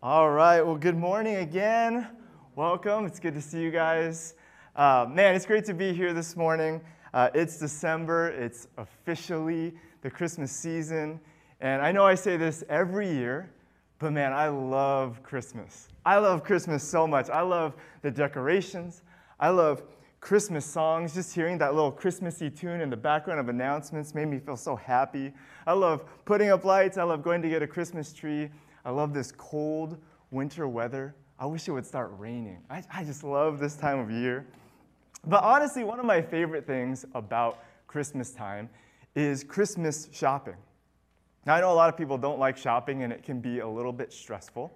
All right. Well, good morning again. Welcome. It's good to see you guys. Uh, man, it's great to be here this morning. Uh, it's December. It's officially the Christmas season. And I know I say this every year, but man, I love Christmas. I love Christmas so much. I love the decorations. I love Christmas songs. Just hearing that little Christmassy tune in the background of announcements made me feel so happy. I love putting up lights. I love going to get a Christmas tree. I love this cold winter weather. I wish it would start raining. I, I just love this time of year. But honestly, one of my favorite things about Christmas time is Christmas shopping. Now, I know a lot of people don't like shopping and it can be a little bit stressful,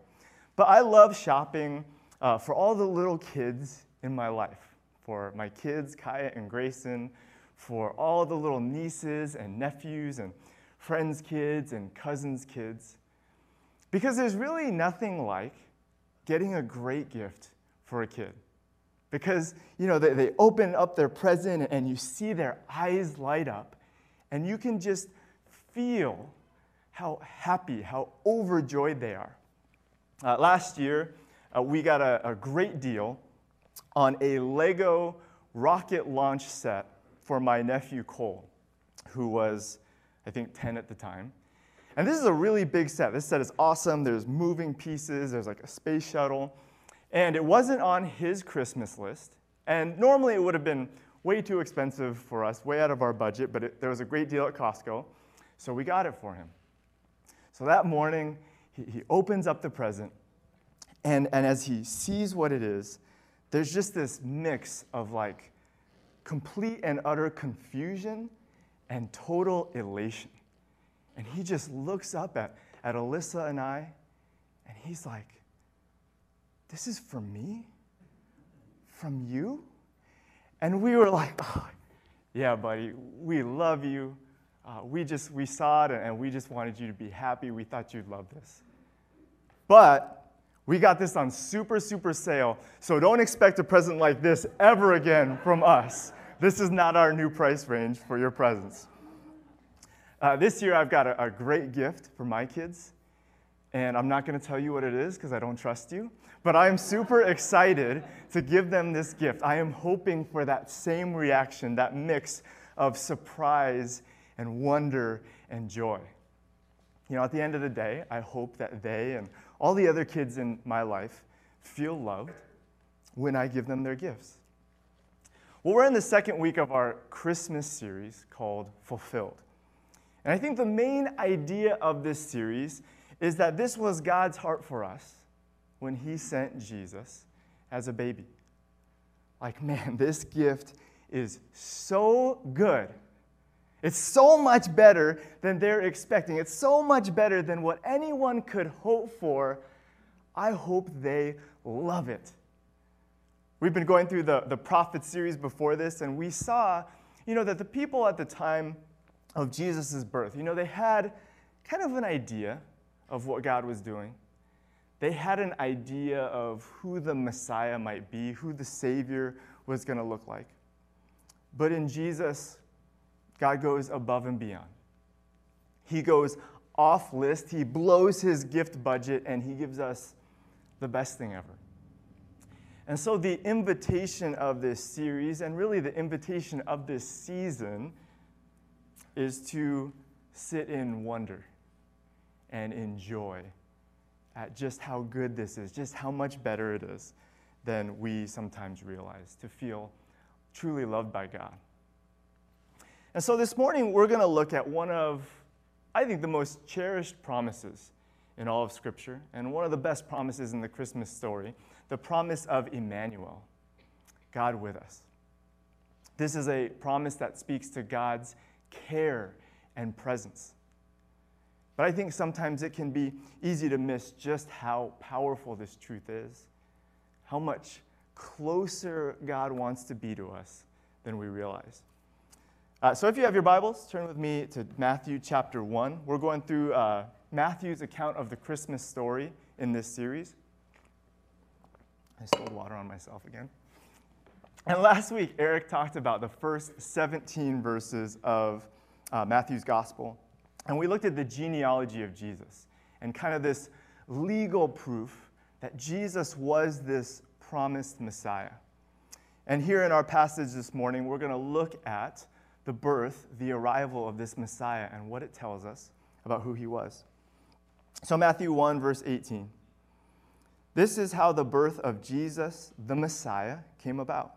but I love shopping uh, for all the little kids in my life. For my kids, Kaya and Grayson, for all the little nieces and nephews and friends' kids and cousins' kids. Because there's really nothing like getting a great gift for a kid. Because, you know, they, they open up their present and you see their eyes light up, and you can just feel how happy, how overjoyed they are. Uh, last year, uh, we got a, a great deal on a Lego rocket launch set for my nephew Cole, who was, I think, 10 at the time. And this is a really big set. This set is awesome. There's moving pieces, there's like a space shuttle. And it wasn't on his Christmas list. And normally it would have been way too expensive for us, way out of our budget, but it, there was a great deal at Costco. So we got it for him. So that morning, he, he opens up the present, and, and as he sees what it is, there's just this mix of like complete and utter confusion and total elation. And he just looks up at, at Alyssa and I, and he's like, This is for me? From you? And we were like, oh, Yeah, buddy, we love you. Uh, we just we saw it and we just wanted you to be happy. We thought you'd love this. But we got this on super, super sale, so don't expect a present like this ever again from us. This is not our new price range for your presents. Uh, this year, I've got a, a great gift for my kids, and I'm not going to tell you what it is because I don't trust you, but I am super excited to give them this gift. I am hoping for that same reaction, that mix of surprise and wonder and joy. You know, at the end of the day, I hope that they and all the other kids in my life feel loved when I give them their gifts. Well, we're in the second week of our Christmas series called Fulfilled. And I think the main idea of this series is that this was God's heart for us when He sent Jesus as a baby. Like, man, this gift is so good. It's so much better than they're expecting. It's so much better than what anyone could hope for. I hope they love it. We've been going through the, the prophet series before this, and we saw, you know, that the people at the time of Jesus' birth. You know, they had kind of an idea of what God was doing. They had an idea of who the Messiah might be, who the Savior was going to look like. But in Jesus, God goes above and beyond. He goes off list, He blows His gift budget, and He gives us the best thing ever. And so, the invitation of this series, and really the invitation of this season, is to sit in wonder and enjoy at just how good this is, just how much better it is than we sometimes realize, to feel truly loved by God. And so this morning, we're going to look at one of, I think, the most cherished promises in all of Scripture, and one of the best promises in the Christmas story the promise of Emmanuel, God with us. This is a promise that speaks to God's care, and presence. But I think sometimes it can be easy to miss just how powerful this truth is, how much closer God wants to be to us than we realize. Uh, so if you have your Bibles, turn with me to Matthew chapter 1. We're going through uh, Matthew's account of the Christmas story in this series. I spilled water on myself again. And last week, Eric talked about the first 17 verses of uh, Matthew's gospel. And we looked at the genealogy of Jesus and kind of this legal proof that Jesus was this promised Messiah. And here in our passage this morning, we're going to look at the birth, the arrival of this Messiah, and what it tells us about who he was. So, Matthew 1, verse 18. This is how the birth of Jesus, the Messiah, came about.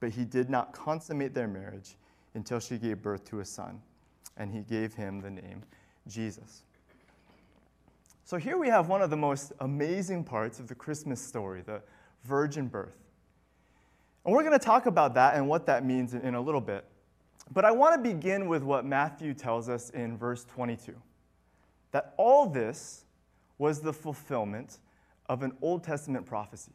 But he did not consummate their marriage until she gave birth to a son, and he gave him the name Jesus. So here we have one of the most amazing parts of the Christmas story, the virgin birth. And we're going to talk about that and what that means in, a little bit. But I want to begin with what Matthew tells us in verse 22 that all this was the fulfillment of an Old Testament prophecy.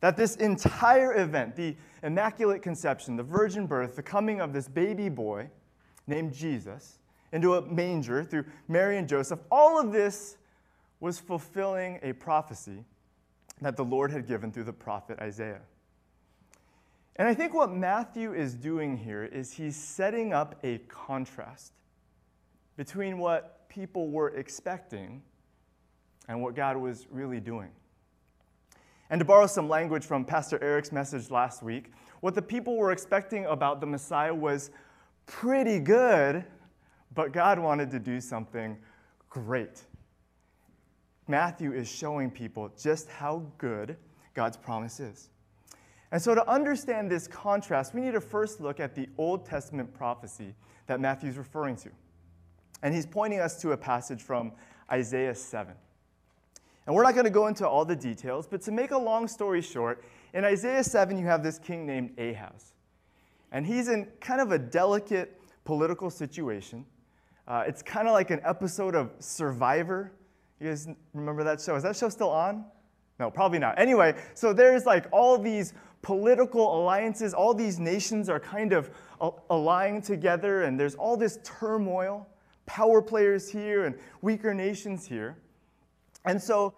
That this entire event, the Immaculate Conception, the virgin birth, the coming of this baby boy named Jesus into a manger through Mary and Joseph, all of this was fulfilling a prophecy that the Lord had given through the prophet Isaiah. And I think what Matthew is doing here is he's setting up a contrast between what people were expecting and what God was really doing. And to borrow some language from Pastor Eric's message last week, what the people were expecting about the Messiah was pretty good, but God wanted to do something great. Matthew is showing people just how good God's promise is. And so, to understand this contrast, we need to first look at the Old Testament prophecy that Matthew's referring to. And he's pointing us to a passage from Isaiah 7. And we're not going to go into all the details, but to make a long story short, in Isaiah 7, you have this king named Ahaz. And he's in kind of a delicate political situation. Uh, it's kind of like an episode of Survivor you guys remember that show? Is that show still on? No, probably not. Anyway, so there's like all these political alliances, all these nations are kind of allying together, and there's all this turmoil, power players here and weaker nations here. And so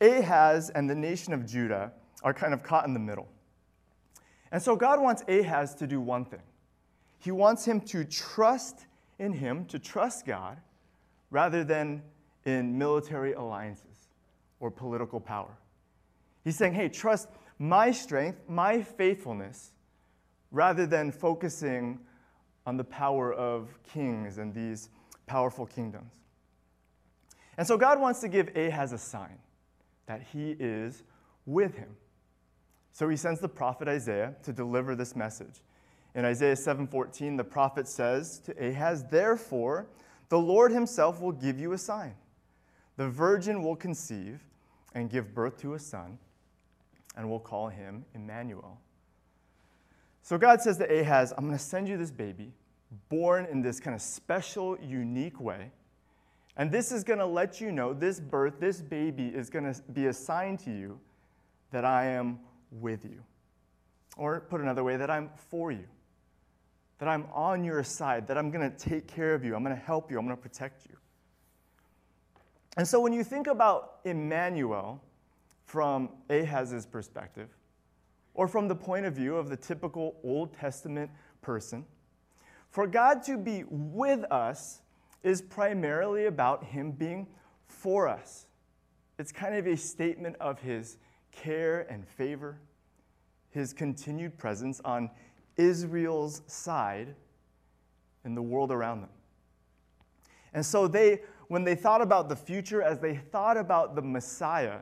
Ahaz and the nation of Judah are kind of caught in the middle. And so God wants Ahaz to do one thing He wants him to trust in him, to trust God, rather than in military alliances or political power. He's saying, hey, trust my strength, my faithfulness, rather than focusing on the power of kings and these powerful kingdoms. And so God wants to give Ahaz a sign that he is with him. So he sends the prophet Isaiah to deliver this message. In Isaiah 7:14, the prophet says to Ahaz, "Therefore, the Lord himself will give you a sign. The virgin will conceive and give birth to a son, and we'll call him Emmanuel. So God says to Ahaz, I'm going to send you this baby, born in this kind of special, unique way. And this is going to let you know this birth, this baby is going to be a sign to you that I am with you. Or put another way, that I'm for you, that I'm on your side, that I'm going to take care of you, I'm going to help you, I'm going to protect you. And so when you think about Emmanuel from Ahaz's perspective, or from the point of view of the typical Old Testament person, for God to be with us is primarily about Him being for us. It's kind of a statement of His care and favor, His continued presence on Israel's side in the world around them. And so they when they thought about the future, as they thought about the Messiah,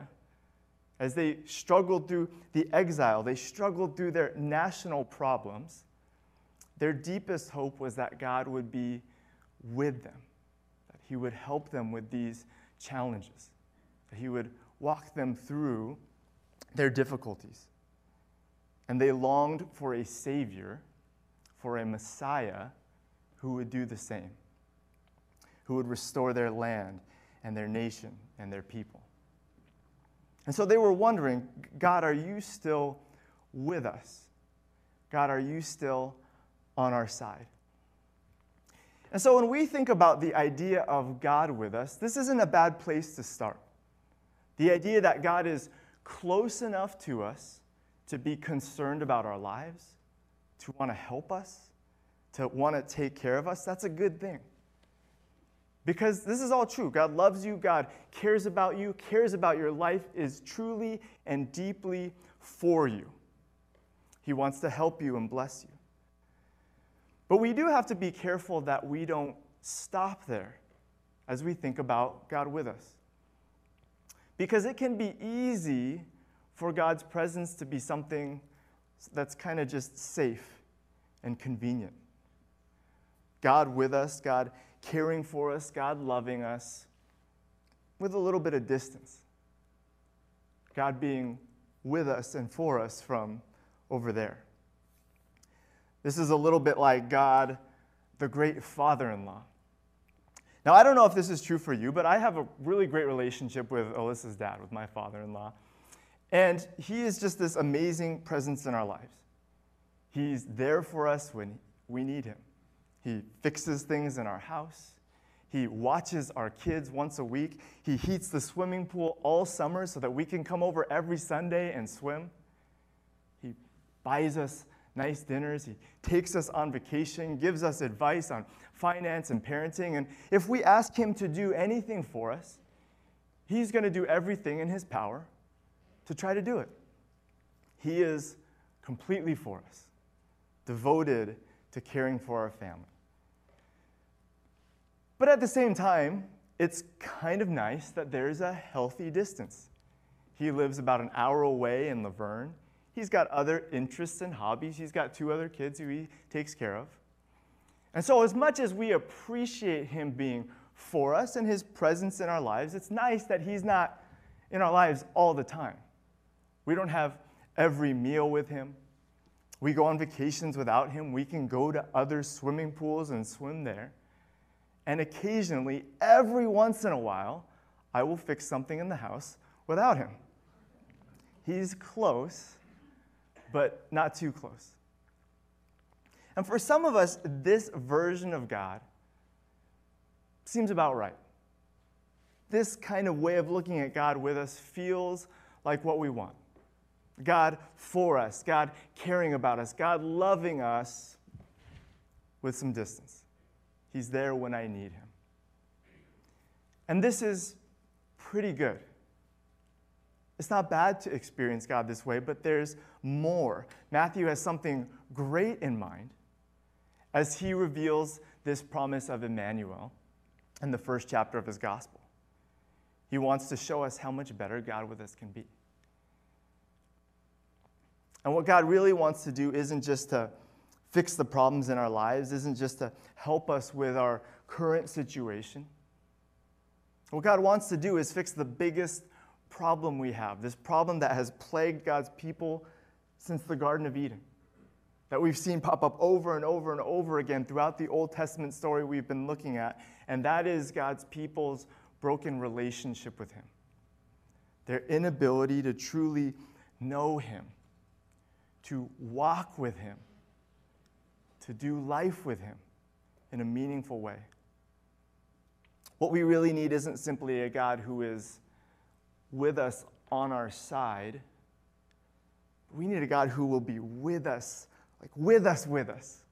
as they struggled through the exile, they struggled through their national problems, their deepest hope was that God would be with them, that He would help them with these challenges, that He would walk them through their difficulties. And they longed for a Savior, for a Messiah who would do the same, who would restore their land and their nation and their people. And so they were wondering God, are you still with us? God, are you still on our side? And so when we think about the idea of God with us, this isn't a bad place to start. The idea that God is close enough to us to be concerned about our lives, to want to help us, to want to take care of us, that's a good thing. Because this is all true. God loves you, God cares about you, cares about your life, is truly and deeply for you. He wants to help you and bless you. But we do have to be careful that we don't stop there as we think about God with us. Because it can be easy for God's presence to be something that's kind of just safe and convenient. God with us, God caring for us, God loving us with a little bit of distance. God being with us and for us from over there. This is a little bit like God, the great father in law. Now, I don't know if this is true for you, but I have a really great relationship with Alyssa's dad, with my father in law. And he is just this amazing presence in our lives. He's there for us when we need him. He fixes things in our house. He watches our kids once a week. He heats the swimming pool all summer so that we can come over every Sunday and swim. He buys us nice dinners. He takes us on vacation, gives us advice on finance and parenting. And if we ask him to do anything for us, he's going to do everything in his power to try to do it. He is completely for us, devoted to caring for our family. But at the same time, it's kind of nice that there's a healthy distance. He lives about an hour away in La Vergne. He's got other interests and hobbies. He's got two other kids who he takes care of. And so, as much as we appreciate him being for us and his presence in our lives, it's nice that he's not in our lives all the time. We don't have every meal with him. We go on vacations without him. We can go to other swimming pools and swim there. And occasionally, every once in a while, I will fix something in the house without him. He's close, but not too close. And for some of us, this version of God seems about right. This kind of way of looking at God with us feels like what we want. God for us, God caring about us, God loving us with some distance. He's there when I need him. And this is pretty good. It's not bad to experience God this way, but there's more. Matthew has something great in mind as he reveals this promise of Emmanuel in the first chapter of his gospel. He wants to show us how much better God with us can be. And what God really wants to do isn't just to fix the problems in our lives, isn't just to help us with our current situation. What God wants to do is fix the biggest problem we have, this problem that has plagued God's people since the Garden of Eden, that we've seen pop up over and over and over again throughout the Old Testament story we've been looking at, and that is God's people's broken relationship with Him, their inability to truly know Him, to walk with Him, to do life with Him in a meaningful way. What we really need isn't simply a God who is with us on our side. We need a God who will be with us, like with us, with us,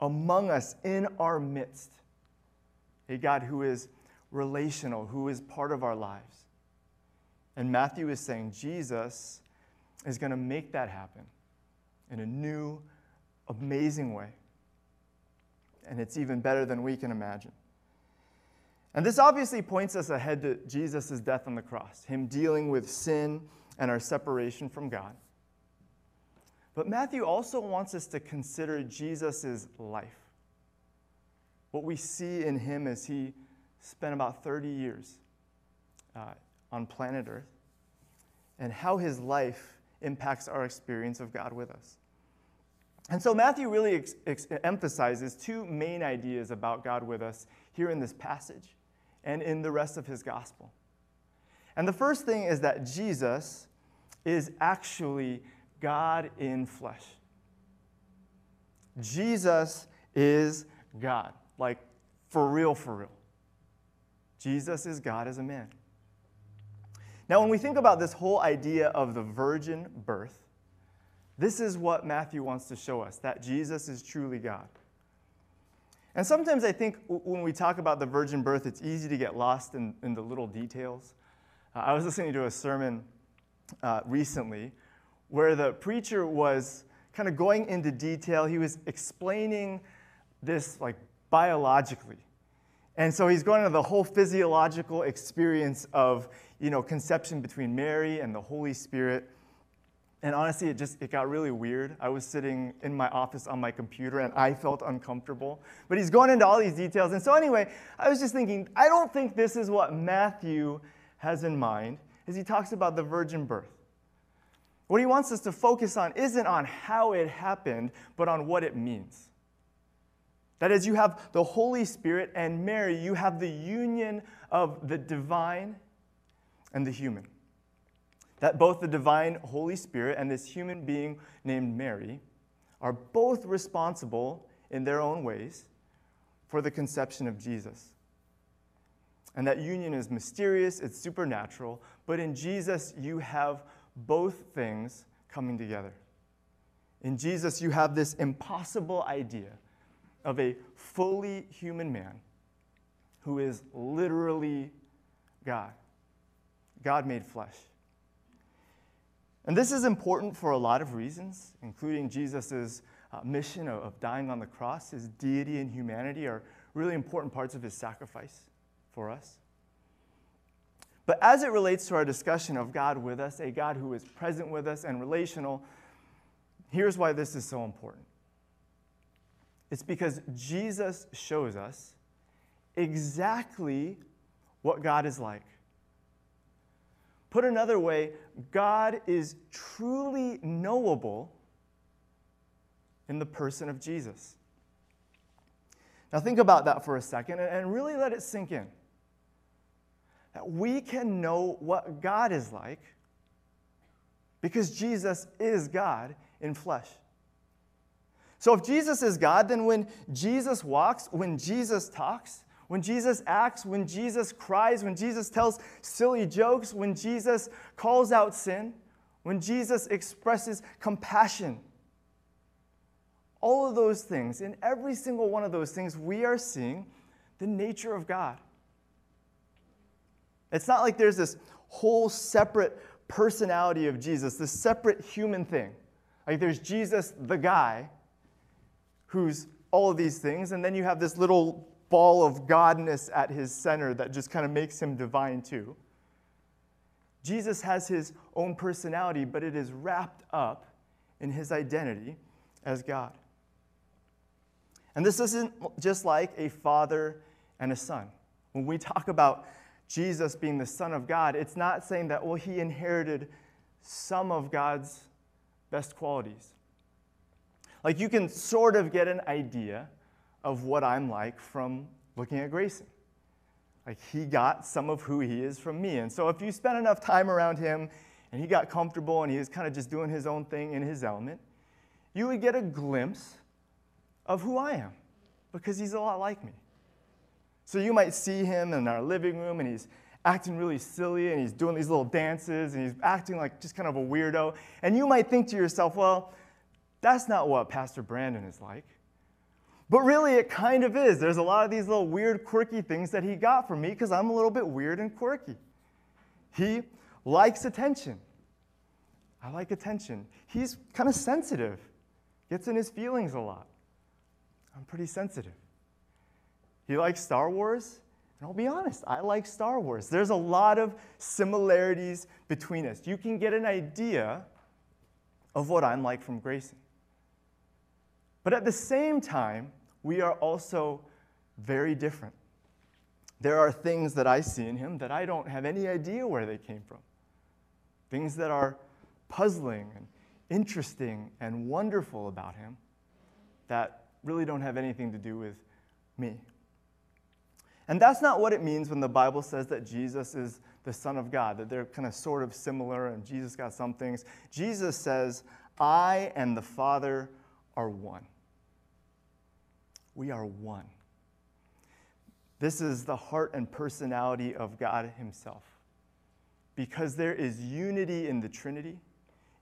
among us, in our midst. A God who is relational, who is part of our lives. And Matthew is saying Jesus is going to make that happen in a new, amazing way. And it's even better than we can imagine. And this obviously points us ahead to Jesus' death on the cross, him dealing with sin and our separation from God. But Matthew also wants us to consider Jesus' life. What we see in him as he spent about 30 years uh, on planet Earth and how his life impacts our experience of God with us. And so Matthew really ex- ex- emphasizes two main ideas about God with us here in this passage and in the rest of his gospel. And the first thing is that Jesus is actually God in flesh. Jesus is God, like for real, for real. Jesus is God as a man. Now, when we think about this whole idea of the virgin birth, this is what Matthew wants to show us that Jesus is truly God. And sometimes I think when we talk about the virgin birth, it's easy to get lost in, in the little details. Uh, I was listening to a sermon uh, recently where the preacher was kind of going into detail. He was explaining this like biologically. And so he's going into the whole physiological experience of, you know, conception between Mary and the Holy Spirit. And honestly, it just it got really weird. I was sitting in my office on my computer and I felt uncomfortable. But he's going into all these details. And so anyway, I was just thinking, I don't think this is what Matthew has in mind as he talks about the virgin birth. What he wants us to focus on isn't on how it happened, but on what it means. That is, you have the Holy Spirit and Mary, you have the union of the divine and the human that both the divine Holy Spirit and this human being named Mary are both responsible in their own ways for the conception of Jesus. And that union is mysterious, it's supernatural, but in Jesus you have both things coming together. In Jesus, you have this impossible idea of a fully human man who is literally God, God made flesh. And this is important for a lot of reasons, including Jesus' uh, mission of, of dying on the cross. His deity and humanity are really important parts of his sacrifice for us. But as it relates to our discussion of God with us, a God who is present with us and relational, here's why this is so important. It's because Jesus shows us exactly what God is like. Put another way, God is truly knowable in the person of Jesus. Now, think about that for a second and really let it sink in. That we can know what God is like because Jesus is God in flesh. So, if Jesus is God, then when Jesus walks, when Jesus talks, when Jesus acts, when Jesus cries, when Jesus tells silly jokes, when Jesus calls out sin, when Jesus expresses compassion, all of those things, in every single one of those things, we are seeing the nature of God. It's not like there's this whole separate personality of Jesus, this separate human thing. Like there's Jesus, the guy, who's all of these things, and then you have this little ball of godness at his center that just kind of makes him divine too. Jesus has his own personality, but it is wrapped up in his identity as God. And this isn't just like a father and a son. When we talk about Jesus being the Son of God, it's not saying that, well, he inherited some of God's best qualities. Like you can sort of get an idea of what I'm like from looking at Grayson. Like he got some of who he is from me. And so if you spend enough time around him and he got comfortable and he was kind of just doing his own thing in his element, you would get a glimpse of who I am because he's a lot like me. So you might see him in our living room and he's acting really silly and he's doing these little dances and he's acting like just kind of a weirdo. And you might think to yourself, well, that's not what Pastor Brandon is like. But really, it kind of is. There's a lot of these little weird, quirky things that he got from me because I'm a little bit weird and quirky. He likes attention. I like attention. He's kind of sensitive, gets in his feelings a lot. I'm pretty sensitive. He likes Star Wars, And I'll be honest, I like Star Wars. There's a lot of similarities between us. You can get an idea of what I'm like from Grayson. But at the same time, we are also very different. There are things that I see in him that I don't have any idea where they came from. Things that are puzzling and interesting and wonderful about him that really don't have anything to do with me. And that's not what it means when the Bible says that Jesus is the Son of God, that they're kind of sort of similar and Jesus got some things. Jesus says, I and the Father are one. We are one. This is the heart and personality of God Himself. Because there is unity in the Trinity,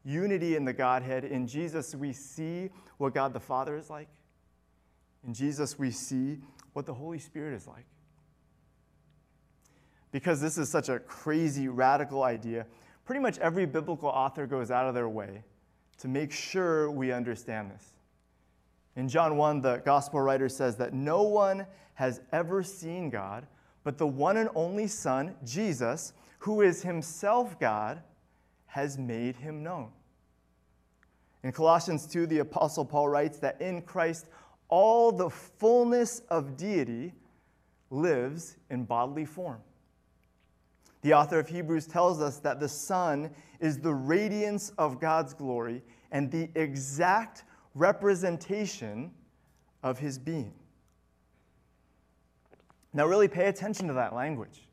unity in the Godhead. In Jesus, we see what God the Father is like. In Jesus, we see what the Holy Spirit is like. Because this is such a crazy, radical idea, pretty much every biblical author goes out of their way to make sure we understand this. In John 1, the gospel writer says that no one has ever seen God, but the one and only Son, Jesus, who is himself God, has made him known. In Colossians 2, the Apostle Paul writes that in Christ, all the fullness of deity lives in bodily form. The author of Hebrews tells us that the Son is the radiance of God's glory and the exact representation of his being. Now, really pay attention to that language.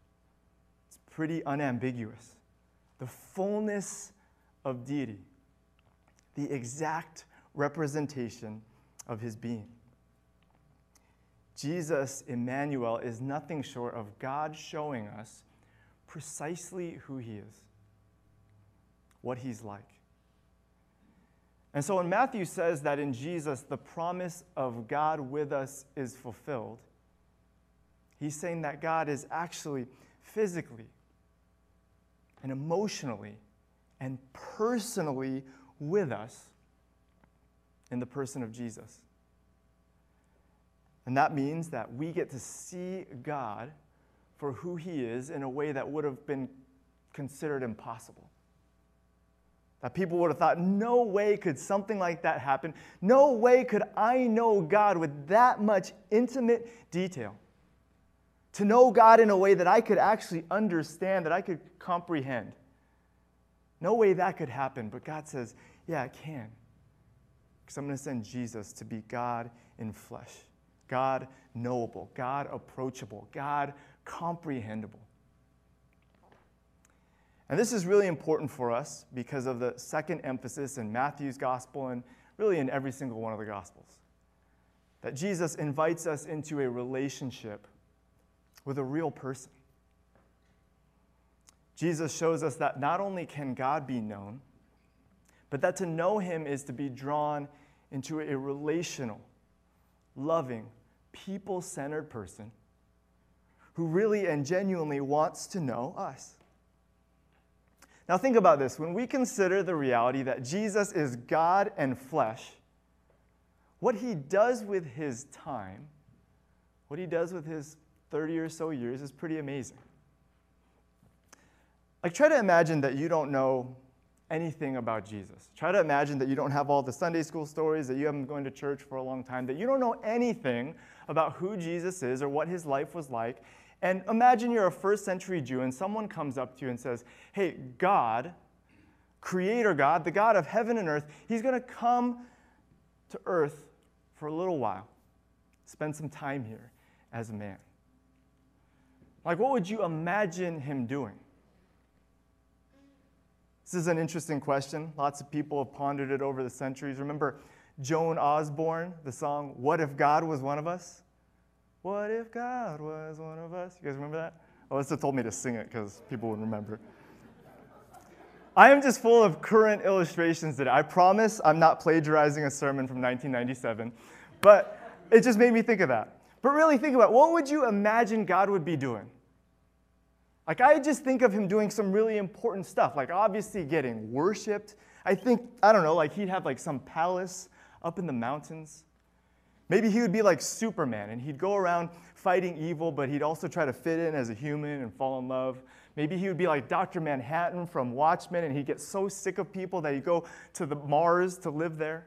It's pretty unambiguous. The fullness of deity, the exact representation of his being. Jesus, Emmanuel, is nothing short of God showing us precisely who he is, what he's like. And so when Matthew says that in Jesus the promise of God with us is fulfilled, he's saying that God is actually physically and emotionally and personally with us in the person of Jesus. And that means that we get to see God for who he is in a way that would have been considered impossible. That people would have thought, no way could something like that happen. No way could I know God with that much intimate detail. To know God in a way that I could actually understand, that I could comprehend. No way that could happen, but God says, yeah, it can. Because I'm going to send Jesus to be God in flesh, God knowable, God approachable, God comprehensible. And this is really important for us because of the second emphasis in Matthew's gospel and really in every single one of the gospels. That Jesus invites us into a relationship with a real person. Jesus shows us that not only can God be known, but that to know him is to be drawn into a relational, loving, people centered person who really and genuinely wants to know us. Now, think about this. When we consider the reality that Jesus is God and flesh, what he does with his time, what he does with his 30 or so years, is pretty amazing. Like, try to imagine that you don't know anything about Jesus. Try to imagine that you don't have all the Sunday school stories, that you haven't been going to church for a long time, that you don't know anything about who Jesus is or what his life was like, and imagine you're a first century Jew and someone comes up to you and says, Hey, God, Creator God, the God of heaven and earth, He's going to come to earth for a little while, spend some time here as a man. Like, what would you imagine Him doing? This is an interesting question. Lots of people have pondered it over the centuries. Remember Joan Osborne, the song, What If God Was One of Us? What if God was one of us? You guys remember that? Alyssa told me to sing it because people would remember. I am just full of current illustrations today. I promise I'm not plagiarizing a sermon from 1997, but it just made me think of that. But really think about what would you imagine God would be doing? Like I just think of him doing some really important stuff, like obviously getting worshiped. I think I don't know, like he'd have like some palace up in the mountains. Maybe he would be like Superman and he'd go around fighting evil, but he'd also try to fit in as a human and fall in love. Maybe he would be like Dr. Manhattan from Watchmen and he'd get so sick of people that he'd go to the Mars to live there.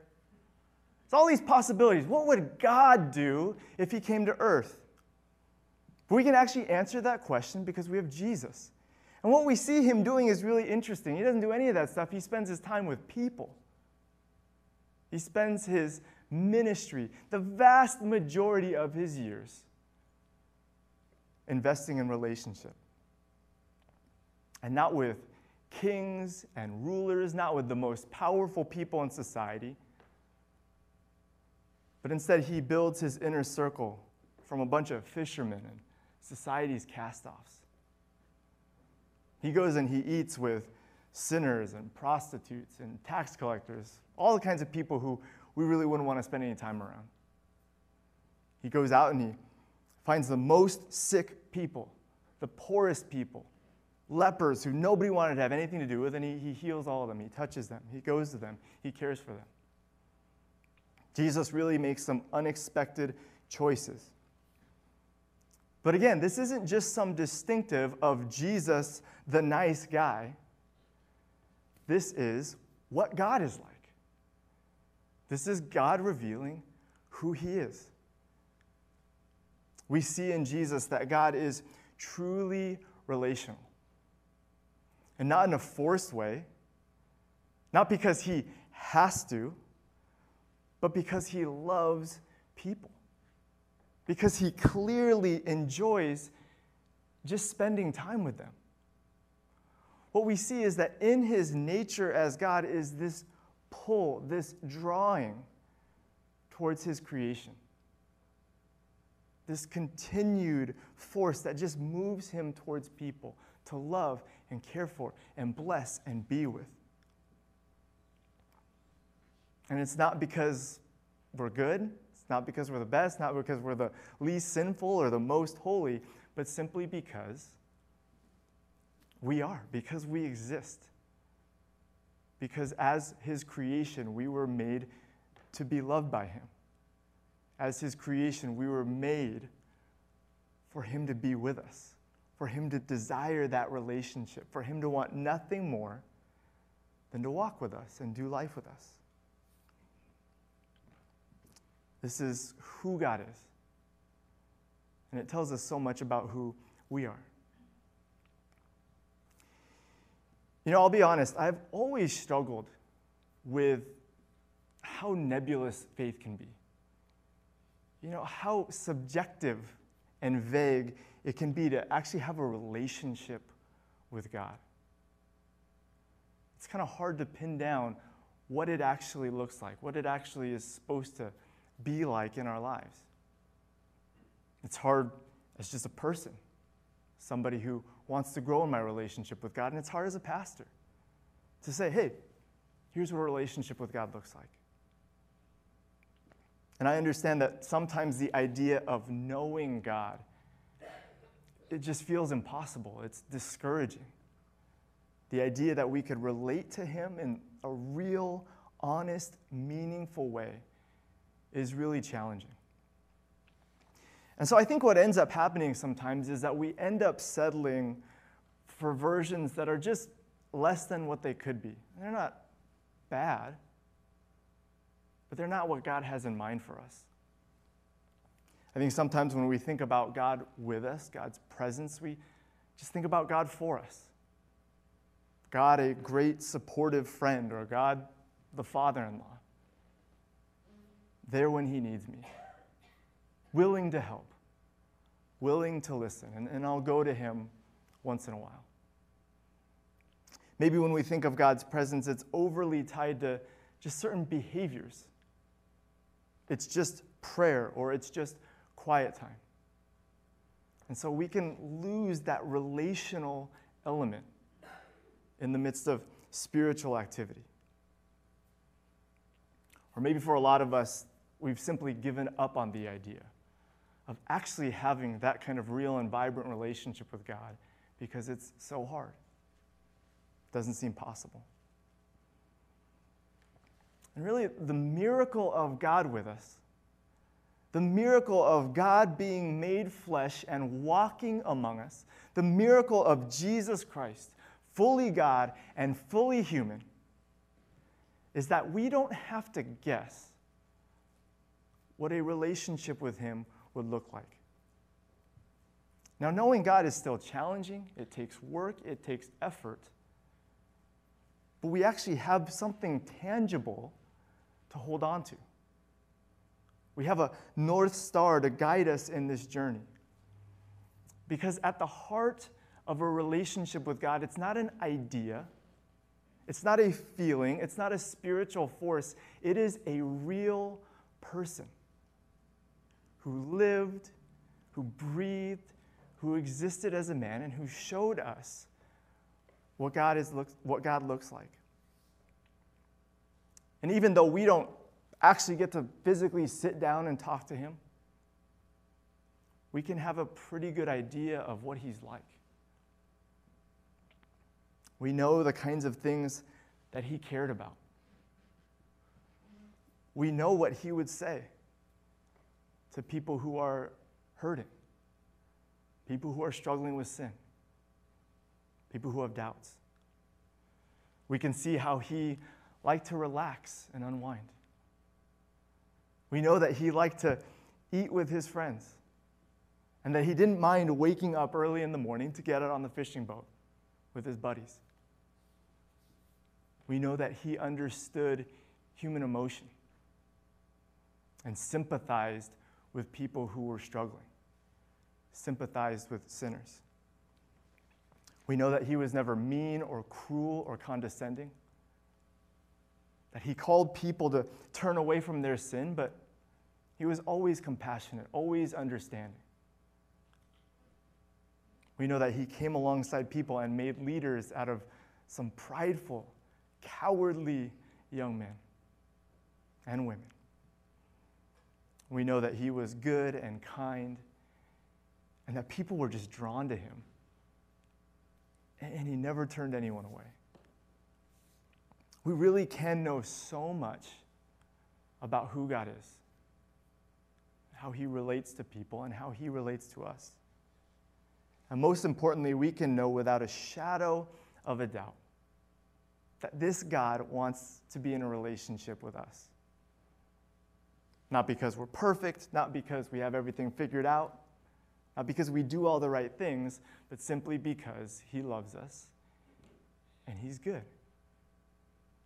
It's all these possibilities. What would God do if he came to earth? We can actually answer that question because we have Jesus. And what we see him doing is really interesting. He doesn't do any of that stuff, he spends his time with people. He spends his ministry, the vast majority of his years, investing in relationship. And not with kings and rulers, not with the most powerful people in society, but instead he builds his inner circle from a bunch of fishermen and society's cast offs. He goes and he eats with sinners and prostitutes and tax collectors, all the kinds of people who we really wouldn't want to spend any time around. He goes out and he finds the most sick people, the poorest people, lepers who nobody wanted to have anything to do with, and he, he heals all of them. He touches them, he goes to them, he cares for them. Jesus really makes some unexpected choices. But again, this isn't just some distinctive of Jesus, the nice guy. This is what God is like. This is God revealing who he is. We see in Jesus that God is truly relational. And not in a forced way, not because he has to, but because he loves people because he clearly enjoys just spending time with them. What we see is that in his nature as God is this pull, this drawing towards his creation. This continued force that just moves him towards people to love and care for and bless and be with. And it's not because we're good, it's not because we're the best, not because we're the least sinful or the most holy, but simply because we are, because we exist. Because as His creation, we were made to be loved by Him. As His creation, we were made for Him to be with us, for Him to desire that relationship, for Him to want nothing more than to walk with us and do life with us. This is who God is. And it tells us so much about who we are. You know, I'll be honest, I've always struggled with how nebulous faith can be. You know, how subjective and vague it can be to actually have a relationship with God. It's kind of hard to pin down what it actually looks like, what it actually is supposed to be like in our lives. It's hard as just a person, somebody who wants to grow in my relationship with God, and it's hard as a pastor to say, hey, here's what a relationship with God looks like. And I understand that sometimes the idea of knowing God, it just feels impossible. It's discouraging. The idea that we could relate to Him in a real, honest, meaningful way is really challenging. And so I think what ends up happening sometimes is that we end up settling for versions that are just less than what they could be. They're not bad, but they're not what God has in mind for us. I think sometimes when we think about God with us, God's presence, we just think about God for us. God, a great supportive friend, or God, the father in law there when he needs me, willing to help, willing to listen, and, and I'll go to him once in a while. Maybe when we think of God's presence, it's overly tied to just certain behaviors. It's just prayer or it's just quiet time. And so we can lose that relational element in the midst of spiritual activity. Or maybe for a lot of us, we've simply given up on the idea of actually having that kind of real and vibrant relationship with God because it's so hard. Doesn't seem possible. And really, the miracle of God with us the miracle of God being made flesh and walking among us, the miracle of Jesus Christ, fully God and fully human, is that we don't have to guess what a relationship with Him would look like. Now, knowing God is still challenging, it takes work, it takes effort. But we actually have something tangible to hold on to. We have a North Star to guide us in this journey. Because at the heart of a relationship with God, it's not an idea, it's not a feeling, it's not a spiritual force, it is a real person who lived, who breathed, who existed as a man, and who showed us what God, is, what God looks like. And even though we don't actually get to physically sit down and talk to him, we can have a pretty good idea of what he's like. We know the kinds of things that he cared about. We know what he would say to people who are hurting, people who are struggling with sin, people who have doubts. We can see how he liked to relax and unwind. We know that he liked to eat with his friends and that he didn't mind waking up early in the morning to get out on the fishing boat with his buddies. We know that he understood human emotion and sympathized with people who were struggling, sympathized with sinners. We know that he was never mean or cruel or condescending that he called people to turn away from their sin, but he was always compassionate, always understanding. We know that he came alongside people and made leaders out of some prideful, cowardly young men and women. We know that he was good and kind, and that people were just drawn to him. And he never turned anyone away we really can know so much about who God is, how He relates to people, and how He relates to us. And most importantly, we can know without a shadow of a doubt that this God wants to be in a relationship with us. Not because we're perfect, not because we have everything figured out, not because we do all the right things, but simply because He loves us and He's good.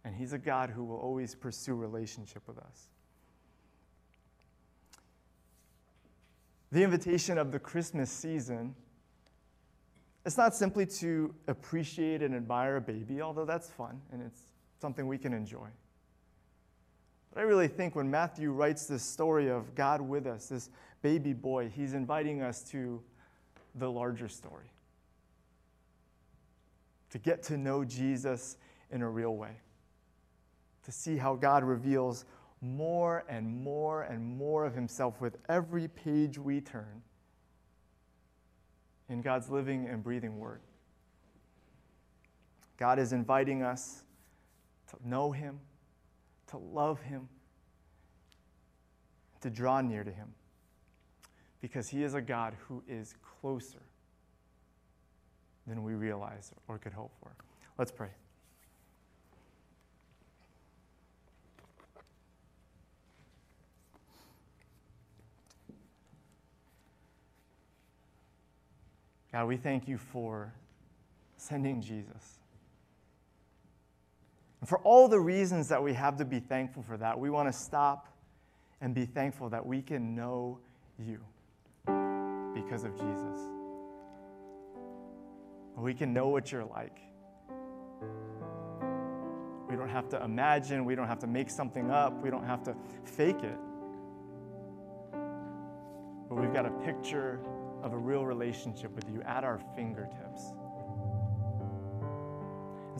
And He's a God who will always pursue relationship with us. The invitation of the Christmas season, it's not simply to appreciate and admire a baby, although that's fun and it's something we can enjoy. But I really think when Matthew writes this story of God with us, this baby boy, he's inviting us to the larger story. To get to know Jesus in a real way to see how God reveals more and more and more of himself with every page we turn in God's living and breathing word. God is inviting us to know him, to love him, to draw near to him, because he is a God who is closer than we realize or could hope for. Let's pray. God, we thank you for sending Jesus. And for all the reasons that we have to be thankful for that, we want to stop and be thankful that we can know you because of Jesus. We can know what you're like. We don't have to imagine, we don't have to make something up, we don't have to fake it. But we've got a picture of a real relationship with you at our fingertips.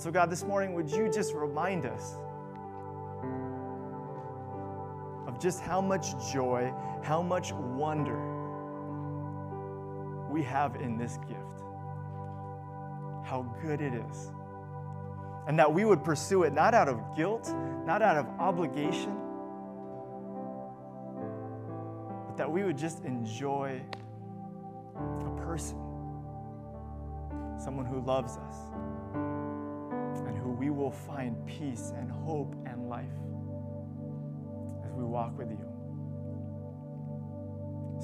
And so, God, this morning, would you just remind us of just how much joy, how much wonder we have in this gift? How good it is. And that we would pursue it not out of guilt, not out of obligation but that we would just enjoy a person, someone who loves us, we will find peace and hope and life as we walk with you.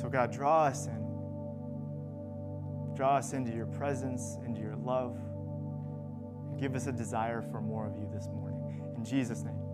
So, God, draw us in. Draw us into your presence, into your love, and give us a desire for more of you this morning. In Jesus' name.